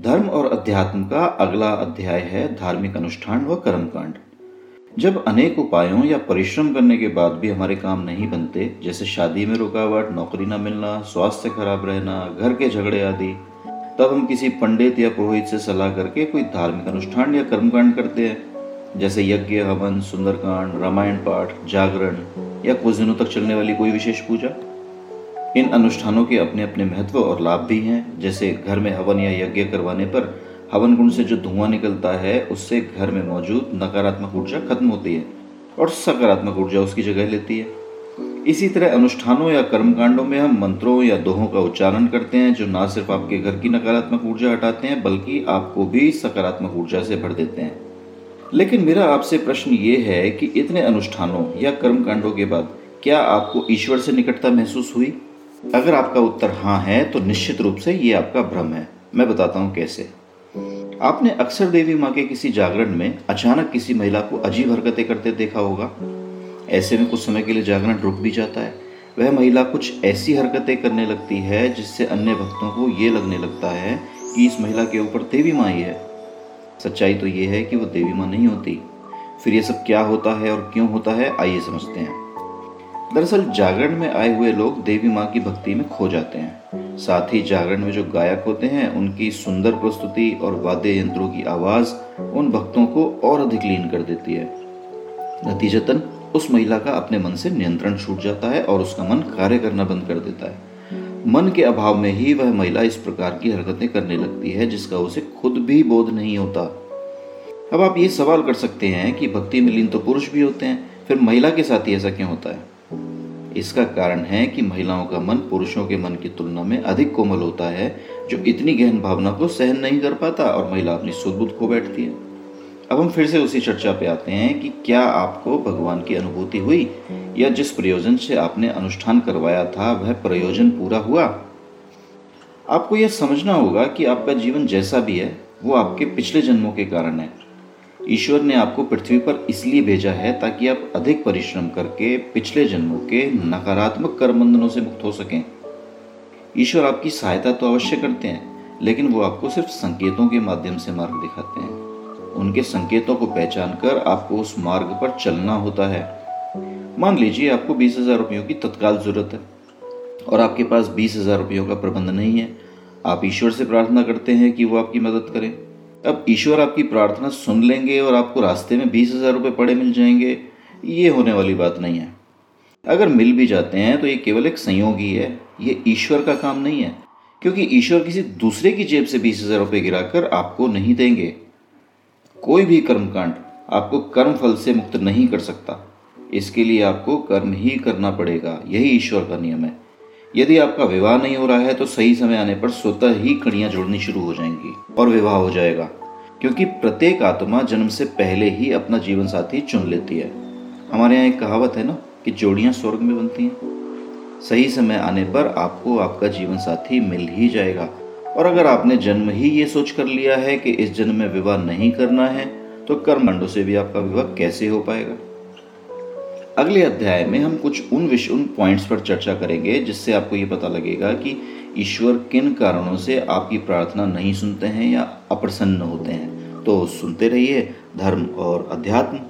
धर्म और अध्यात्म का अगला अध्याय है धार्मिक अनुष्ठान व कर्मकांड। जब अनेक उपायों या परिश्रम करने के बाद भी हमारे काम नहीं बनते, जैसे शादी में रुकावट, नौकरी न मिलना, स्वास्थ्य खराब रहना, घर के झगड़े आदि, तब हम किसी पंडित या पुरोहित से सलाह करके कोई धार्मिक अनुष्ठान या कर्मकांड करते हैं, जैसे यज्ञ, हवन, सुंदरकांड, रामायण पाठ, जागरण या कुछ दिनों तक चलने वाली कोई विशेष पूजा। इन अनुष्ठानों के अपने अपने महत्व और लाभ भी हैं। जैसे घर में हवन या यज्ञ करवाने पर हवन कुंड से जो धुआँ निकलता है, उससे घर में मौजूद नकारात्मक ऊर्जा खत्म होती है और सकारात्मक ऊर्जा उसकी जगह लेती है। इसी तरह अनुष्ठानों या कर्मकांडों में हम मंत्रों या दोहों का उच्चारण करते हैं, जो ना सिर्फ़ आपके घर की नकारात्मक ऊर्जा हटाते हैं, बल्कि आपको भी सकारात्मक ऊर्जा से भर देते हैं। लेकिन मेरा आपसे प्रश्न ये है कि इतने अनुष्ठानों या कर्मकांडों के बाद क्या आपको ईश्वर से निकटता महसूस हुई? अगर आपका उत्तर हाँ है तो निश्चित रूप से ये आपका भ्रम है। मैं बताता हूँ कैसे। आपने अक्सर देवी माँ के किसी जागरण में अचानक किसी महिला को अजीब हरकतें करते देखा होगा। ऐसे में कुछ समय के लिए जागरण रुक भी जाता है। वह महिला कुछ ऐसी हरकतें करने लगती है, जिससे अन्य भक्तों को ये लगने लगता है कि इस महिला के ऊपर देवी माँ ही है। सच्चाई तो ये है कि वो देवी माँ नहीं होती। फिर ये सब क्या होता है और क्यों होता है, आइए समझते हैं। दरअसल जागरण में आए हुए लोग देवी माँ की भक्ति में खो जाते हैं। साथ ही जागरण में जो गायक होते हैं, उनकी सुंदर प्रस्तुति और वाद्य यंत्रों की आवाज़ उन भक्तों को और अधिक लीन कर देती है। नतीजतन, उस महिला का अपने मन से नियंत्रण छूट जाता है और उसका मन कार्य करना बंद कर देता है। मन के अभाव में ही वह महिला इस प्रकार की हरकतें करने लगती है, जिसका उसे खुद भी बोध नहीं होता। अब आप ये सवाल कर सकते हैं कि भक्ति में लीन तो पुरुष भी होते हैं, फिर महिला के साथ ही ऐसा क्यों होता है? इसका कारण है कि महिलाओं का मन पुरुषों के मन की तुलना में अधिक कोमल होता है, जो इतनी गहन भावना को सहन नहीं कर पाता और महिला अपनी सुदबुद्ध खो बैठती है। अब हम फिर से उसी चर्चा पे आते हैं कि क्या आपको भगवान की अनुभूति हुई, या जिस प्रयोजन से आपने अनुष्ठान करवाया था, वह प्रयोजन पूरा हुआ? आपको यह समझना होगा कि आपका जीवन जैसा भी है, वो आपके पिछले जन्मों के कारण है। ईश्वर ने आपको पृथ्वी पर इसलिए भेजा है ताकि आप अधिक परिश्रम करके पिछले जन्मों के नकारात्मक कर्मबंधनों से मुक्त हो सकें। ईश्वर आपकी सहायता तो अवश्य करते हैं, लेकिन वो आपको सिर्फ़ संकेतों के माध्यम से मार्ग दिखाते हैं। उनके संकेतों को पहचान कर आपको उस मार्ग पर चलना होता है। मान लीजिए आपको बीस हज़ार रुपयों की तत्काल ज़रूरत है, और आपके पास बीस हज़ार रुपयों का प्रबंध नहीं है। आप ईश्वर से प्रार्थना करते हैं कि वो आपकी मदद करें। अब ईश्वर आपकी प्रार्थना सुन लेंगे और आपको रास्ते में बीस हज़ार रुपये पड़े मिल जाएँगे। ये होने वाली बात नहीं है। अगर मिल भी जाते हैं तो ये केवल एक संयोग ही। है ये ईश्वर का काम नहीं है, क्योंकि ईश्वर किसी दूसरे की जेब से बीस हज़ार रुपये गिराकर आपको नहीं देंगे। कोई भी कर्मकांड आपको कर्म फल से मुक्त नहीं कर सकता। इसके लिए आपको कर्म ही करना पड़ेगा। यही ईश्वर का नियम है। यदि आपका विवाह नहीं हो रहा है तो सही समय आने पर स्वतः ही कड़ियाँ जोड़नी शुरू हो जाएँगी और विवाह हो जाएगा। क्योंकि प्रत्येक आत्मा जन्म से पहले ही अपना जीवन साथी चुन लेती है। हमारे यहाँ एक कहावत है ना कि जोड़ियाँ स्वर्ग में बनती हैं। सही समय आने पर आपको आपका जीवन साथी मिल ही जाएगा। और अगर आपने जन्म ही ये सोच कर लिया है कि इस जन्म में विवाह नहीं करना है तो कर्मंडों से भी आपका विवाह कैसे हो पाएगा? अगले अध्याय में हम कुछ उन विषय उन पॉइंट्स पर चर्चा करेंगे, जिससे आपको ये पता लगेगा कि ईश्वर किन कारणों से आपकी प्रार्थना नहीं सुनते हैं या अप्रसन्न होते हैं। तो सुनते रहिए धर्म और अध्यात्म।